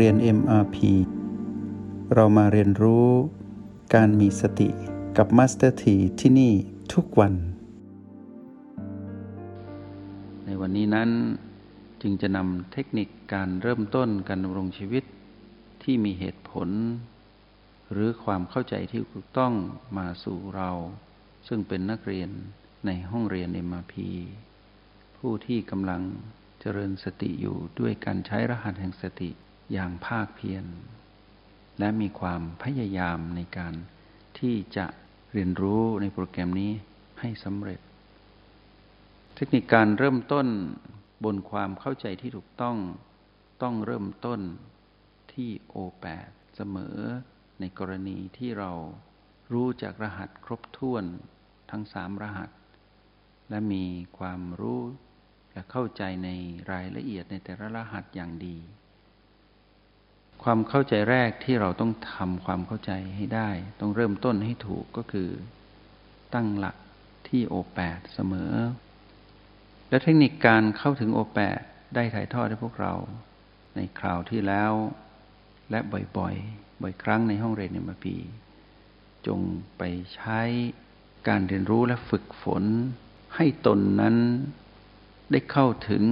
เรียน MRP เรามาเรียนรู้การมีสติกับ Master T ที่ที่นี่ทุกวัน ในวันนี้นั้นจึงจะนำเทคนิคการเริ่มต้นการดำรงชีวิตที่มีเหตุผล หรือความเข้าใจที่ถูกต้องมาสู่เรา ซึ่งเป็นนักเรียนในห้องเรียน MRP ผู้ที่กำลังเจริญสติอยู่ด้วยการใช้รหัสแห่งสติ อย่างภาคเพียรและมีความพยายามในการที่จะเรียนรู้ในโปรแกรมนี้ให้สำเร็จ เทคนิคการเริ่มต้นบนความเข้าใจที่ถูกต้องต้องเริ่มต้นที่ O8 เสมอในกรณีที่เรารู้จากรหัสครบถ้วนทั้งสามรหัส และมีความรู้และเข้าใจในรายละเอียดในแต่ละรหัสอย่างดี ความเข้าใจแรกที่เราต้องทำความเข้าใจให้ได้ ต้องเริ่มต้นให้ถูกก็คือ ตั้งหลักที่โอแปดเสมอ และเทคนิคการเข้าถึงโอแปดได้ถ่ายทอดให้พวกเรา ในคราวที่แล้ว และบ่อยๆ บ่อยครั้งในห้องเรียนในมาปี จงไปใช้การเรียนรู้และฝึกฝน ให้ตนนั้นได้เข้าถึง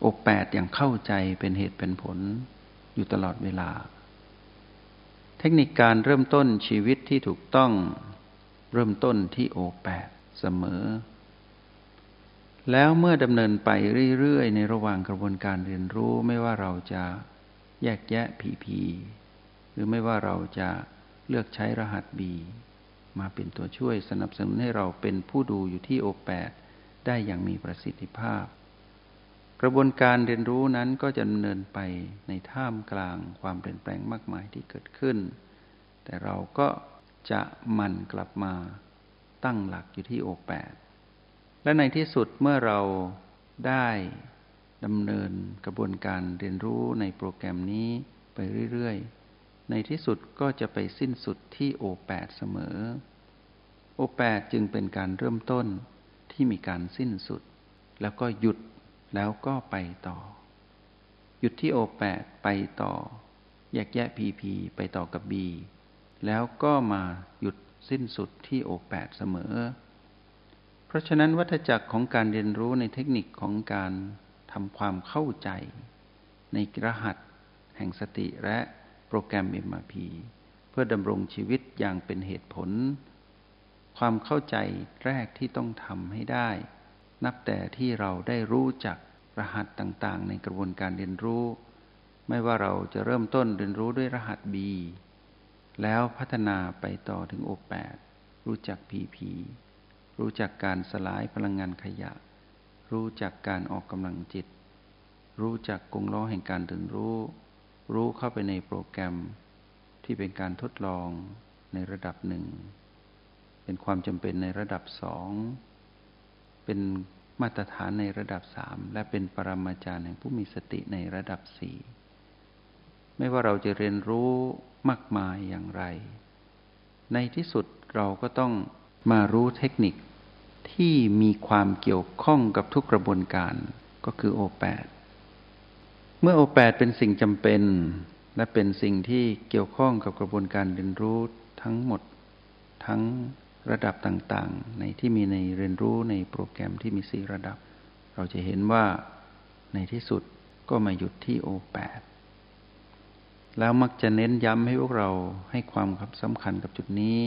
โอแปดอย่างเข้าใจเป็นเหตุเป็นผล อยู่ตลอดเวลา เทคนิคการเริ่มต้นชีวิตที่ถูกต้องเริ่มต้นที่โอแปดเสมอ แล้วเมื่อดำเนินไปเรื่อย ๆ ในระหว่างกระบวนการเรียนรู้ไม่ว่าเราจะแยกแยะผีผีหรือไม่ว่าเราจะเลือกใช้รหัสบีมาเป็นตัวช่วยสนับสนุนให้เราเป็นผู้ดูอยู่ที่โอแปดได้อย่างมีประสิทธิภาพ กระบวนการเรียนรู้นั้นก็จะดำเนินไปในท่ามกลางความเปลี่ยนแปลงมากมายที่เกิดขึ้น แต่เราก็จะมันกลับมาตั้งหลักอยู่ที่โอแปดและในที่สุดเมื่อเราได้ดำเนินกระบวนการเรียนรู้ในโปรแกรมนี้ไปเรื่อยๆ ในที่สุดก็จะไปสิ้นสุดที่โอแปดเสมอ โอแปดจึงเป็นการเริ่มต้นที่มีการสิ้นสุด แล้วก็หยุด แล้วก็ไปต่อ หยุดที่โอแปดไปต่อ แยกแยะพีพีไปต่อกับบีแล้วก็มาหยุดสิ้นสุดที่โอแปดเสมอ เพราะฉะนั้นวัฏจักรของการเรียนรู้ในเทคนิคของการทำความเข้าใจ ในรหัส แห่งสติและโปรแกรม MRP เพื่อดำรงชีวิตอย่างเป็นเหตุผล ความเข้าใจแรกที่ต้องทำให้ได้ นับแต่ที่เราได้รู้จักรหัสต่างๆ ในกระบวนการเรียนรู้ ไม่ว่าเราจะเริ่มต้นเรียนรู้ด้วยรหัส B แล้วพัฒนาไปต่อถึง O8 รู้จัก PP รู้จักการสลายพลังงานขยะ รู้จักการออกกำลังจิต รู้จักกงล้อแห่งการตื่นรู้ รู้เข้าไปในโปรแกรมที่เป็นการทดลองในระดับหนึ่ง เป็นความจำเป็นในระดับสอง เป็นมาตรฐานในระดับสามและเป็นปรมาจารย์แห่งผู้มีสติในระดับสี่ไม่ว่าเราจะเรียนรู้มากมายอย่างไร ในที่สุดเราก็ต้องมารู้เทคนิคที่มีความเกี่ยวข้องกับทุกกระบวนการก็คือโอแปดเมื่อโอแปดเป็นสิ่งจำเป็น และเป็นสิ่งที่เกี่ยวข้องกับกระบวนการเรียนรู้ทั้งหมดทั้ง ระดับต่างๆ ในที่มีในเรียนรู้ในโปรแกรมที่มีสี่ระดับ เราจะเห็นว่าในที่สุดก็มาหยุดที่โอแปดแล้วมักจะเน้นย้ำให้พวกเราให้ความสำคัญกับจุดนี้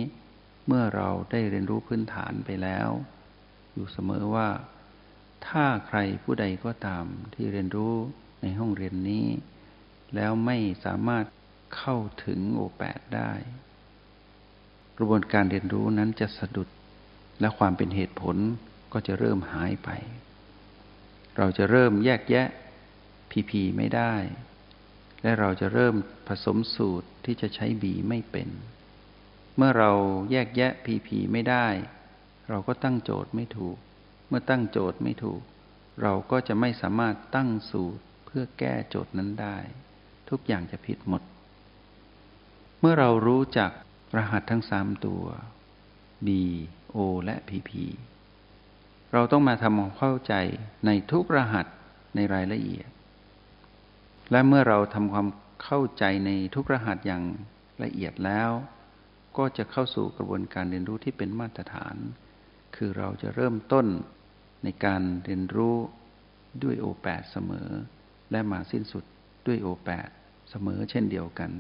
เมื่อเราได้เรียนรู้พื้นฐานไปแล้ว อยู่เสมอว่า ถ้าใครผู้ใดก็ตามที่เรียนรู้ในห้องเรียนนี้ แล้วไม่สามารถเข้าถึงโอแปดได้ กระบวนการเรียนรู้นั้นจะสะดุด และความเป็นเหตุผลก็จะเริ่มหายไป เราจะเริ่มแยกแยะพีพีไม่ได้ และเราจะเริ่มผสมสูตรที่จะใช้บีไม่เป็น เมื่อเราแยกแยะพีพีไม่ได้ เราก็ตั้งโจทย์ไม่ถูก เมื่อตั้งโจทย์ไม่ถูก เราก็จะไม่สามารถตั้งสูตรเพื่อแก้โจทย์นั้นได้ ทุกอย่างจะผิดหมด เมื่อเรารู้จัก รหัสทั้งสามตัว B O และ PP เราต้องมาทำความเข้าใจในทุกรหัสในรายละเอียด และเมื่อเราทำความเข้าใจในทุกรหัสอย่างละเอียดแล้ว ก็จะเข้าสู่กระบวนการเรียนรู้ที่เป็นมาตรฐาน คือเราจะเริ่มต้นในการเรียนรู้ด้วยโอแปดเสมอ และมาสิ้นสุดด้วยโอแปดเสมอเช่นเดียวกัน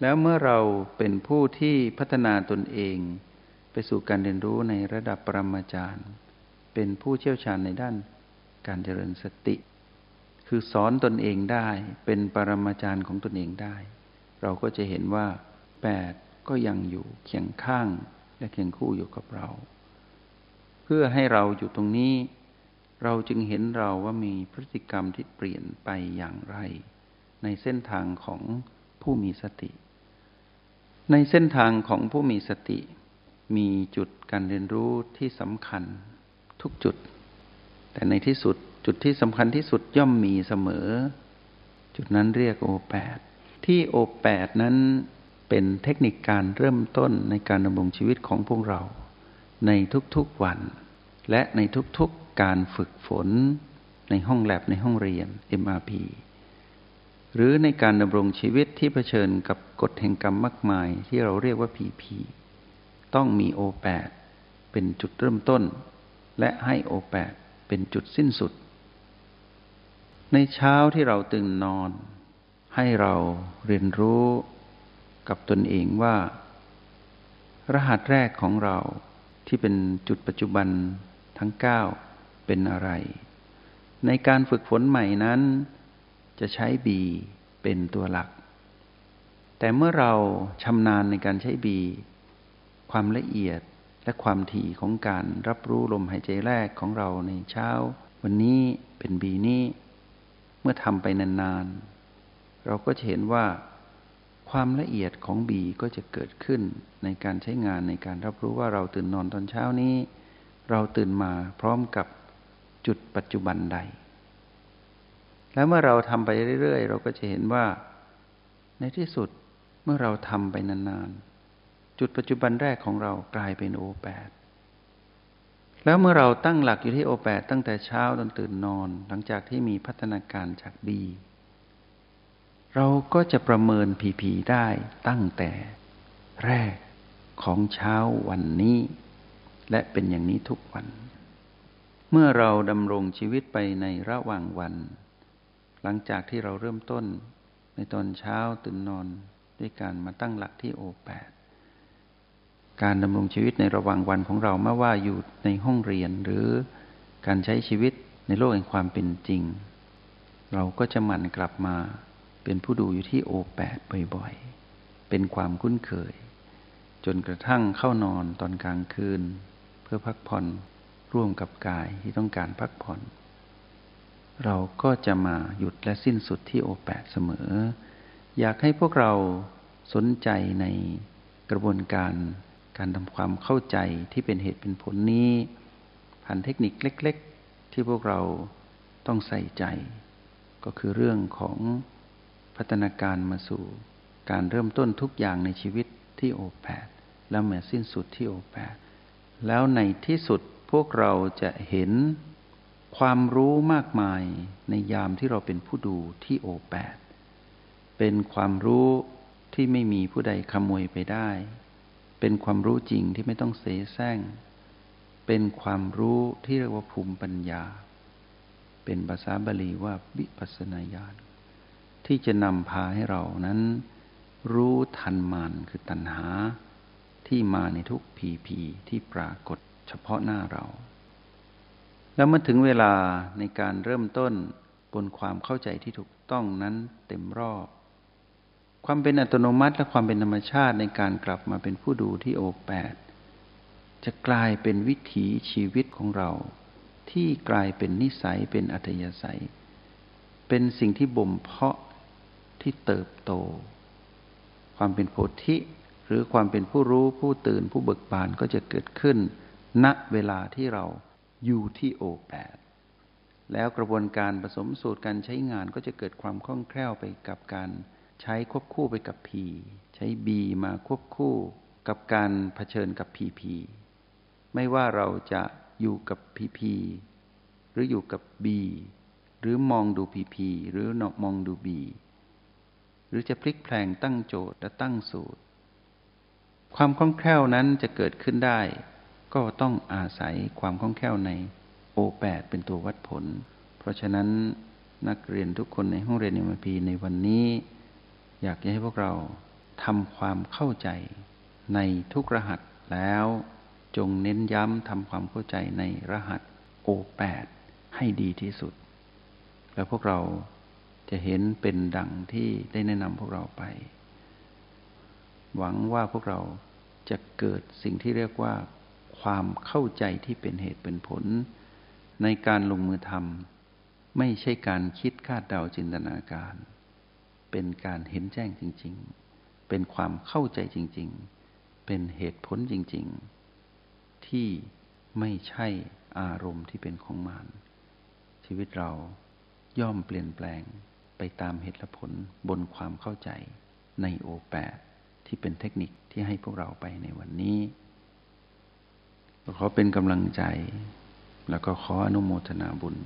แล้วเมื่อเราเป็นผู้ที่พัฒนาตนเอง ไปสู่การเรียนรู้ในระดับปรมาจารย์ เป็นผู้เชี่ยวชาญในด้านการเจริญสติ คือสอนตนเองได้เป็นปรมาจารย์ของตนเองได้ เราก็จะเห็นว่าแปดก็ยังอยู่เคียงข้างและเคียงคู่อยู่กับเรา เพื่อให้เราอยู่ตรงนี้ เราจึงเห็นเราว่ามีพฤติกรรมที่เปลี่ยนไปอย่างไร ในเส้นทางของผู้มีสติ ในเส้นทางของผู้มีสติ มีจุดการเรียนรู้ที่สำคัญทุกจุด แต่ในที่สุดจุดที่สำคัญที่สุดย่อมมีเสมอ จุดนั้นเรียกโอแปดที่โอแปดนั้นเป็นเทคนิคการเริ่มต้นในการดำรงชีวิตของพวกเรา ในทุกๆวัน และในทุกๆการฝึกฝนในห้องแลบในห้องเรียน MRP หรือในการดำรงชีวิตที่เผชิญกับกฎแห่งกรรมมากมายที่เราเรียกว่า PP ต้องมีโอแปดเป็นจุดเริ่มต้น และให้โอแปดเป็นจุดสิ้นสุด ในเช้าที่เราตื่นนอน ให้เราเรียนรู้กับตนเองว่า รหัสแรกของเราที่เป็นจุดปัจจุบันทั้ง 9 เป็นอะไร ในการฝึกฝนใหม่นั้น จะใช้บีเป็นตัวหลัก แต่เมื่อเราชำนาญในการใช้บีความละเอียดและความถี่ของการรับรู้ลมหายใจแรกของเราในเช้า วันนี้เป็นบีนี้ เมื่อทำไปนานๆ เราก็จะเห็นว่า ความละเอียดของบีก็จะเกิดขึ้นในการใช้งานในการรับรู้ว่าเราตื่นนอนตอนเช้านี้ เราตื่นมาพร้อมกับจุดปัจจุบันใด แล้วเมื่อเราทำไปเรื่อยๆ เราก็จะเห็นว่า ในที่สุดเมื่อเราทำไปนานๆ จุดปัจจุบันแรกของเรากลายเป็นโอแปดแล้วเมื่อเราตั้งหลักอยู่ที่โอแปดตั้งแต่เช้าจนตื่นนอน หลังจากที่มีพัฒนาการจากบีเราก็จะประเมินผีผีได้ตั้งแต่แรกของเช้าวันนี้ และเป็นอย่างนี้ทุกวัน เมื่อเราดำรงชีวิตไปในระหว่างวัน หลังจากที่เราเริ่มต้นในตอนเช้าตื่นนอนด้วยการมาตั้งหลักที่โอแปดการดำรงชีวิตในระหว่างวันของเราไม่ว่าอยู่ในห้องเรียนหรือการใช้ชีวิตในโลกแห่งความเป็นจริง เราก็จะหมั่นกลับมาเป็นผู้ดูอยู่ที่โอแปดบ่อยๆ เป็นความคุ้นเคย จนกระทั่งเข้านอนตอนกลางคืน เพื่อพักผ่อนร่วมกับกายที่ต้องการพักผ่อน เราก็จะมาหยุดและสิ้นสุดที่โอแปดเสมอ อยากให้พวกเราสนใจในกระบวนการการทำความเข้าใจที่เป็นเหตุเป็นผลนี้ ผ่านเทคนิคเล็ก ๆ ที่พวกเราต้องใส่ใจ ก็คือเรื่องของพัฒนาการมาสู่การเริ่มต้นทุกอย่างในชีวิตที่โอแปดแล้วมาสิ้นสุดที่โอแปดแล้วในที่สุดพวกเราจะเห็น ความรู้มากมายในยามที่เราเป็นผู้ดูที่โอแปดเป็นความรู้ที่ไม่มีผู้ใดขโมยไปได้ เป็นความรู้จริงที่ไม่ต้องเสแสร้ง เป็นความรู้ที่เรียกว่าภูมิปัญญา เป็นภาษาบาลีว่าวิปัสนาญาณที่จะนำพาให้เรานั้น รู้ทันมานคือตัณหา ที่มาในทุกผีผีที่ปรากฏเฉพาะหน้าเรา แล้วเมื่อถึงเวลาในการเริ่มต้นบนความเข้าใจที่ถูกต้องนั้นเต็มรอบ ความเป็นอัตโนมัติและความเป็นธรรมชาติในการกลับมาเป็นผู้ดูที่โอแปดจะกลายเป็นวิถีชีวิตของเรา ที่กลายเป็นนิสัยเป็นอัตยาศัย เป็นสิ่งที่บ่มเพาะที่เติบโต ความเป็นโพธิหรือความเป็นผู้รู้ผู้ตื่นผู้เบิกบานก็จะเกิดขึ้นณเวลาที่เรา อยู่ที่โอแปดแล้วกระบวนการผสมสูตรการใช้งานก็จะเกิดความคล่องแคล่วไปกับการใช้ควบคู่ไปกับ P ใช้ B มาควบคู่กับการเผชิญกับ PP ไม่ว่าเราจะอยู่กับ PP หรืออยู่กับ B หรือมองดู PP หรือนมองดู B รือจะพลิกแพลงตั้งโจทย์และตั้งสูตร ความคล่องแคล่วนั้นจะเกิดขึ้นได้ ก็ต้องอาศัยความคล่องแคล่วในโอแปดเป็นตัววัดผล เพราะฉะนั้นนักเรียนทุกคนในห้องเรียนเอ็มพีในวันนี้ อยากให้พวกเราทำความเข้าใจในทุกรหัสแล้วจงเน้นย้ำทำความเข้าใจในรหัส O8 ให้ดีที่สุด แล้วพวกเราจะเห็นเป็นดังที่ได้แนะนำพวกเราไป หวังว่าพวกเราจะเกิดสิ่งที่เรียกว่า ความเข้าใจที่เป็นเหตุเป็นผล ในการลงมือทำไม่ใช่การคิดคาดเดาจินตนาการ เป็นการเห็นแจ้งจริง ๆ เป็นความเข้าใจจริง ๆ เป็นเหตุผลจริง ๆ ที่ไม่ใช่อารมณ์ที่เป็นของมารชีวิตเราย่อมเปลี่ยนแปลงไปตามเหตุและผลบนความเข้าใจในโอแปดที่เป็นเทคนิคที่ให้พวกเราไปในวันนี้ ขอเป็นกำลังใจ แล้วก็ขออนุโมทนาบุญ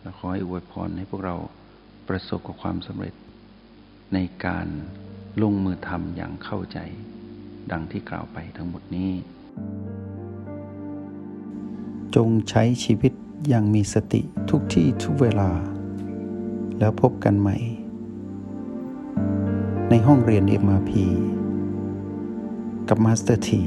และขอให้อวยพรให้พวกเราประสบกับความสำเร็จ ในการลงมือทำอย่างเข้าใจ ดังที่กล่าวไปทั้งหมดนี้ จงใช้ชีวิตอย่างมีสติทุกที่ทุกเวลา แล้วพบกันใหม่ ในห้องเรียน MRP กับ Master ที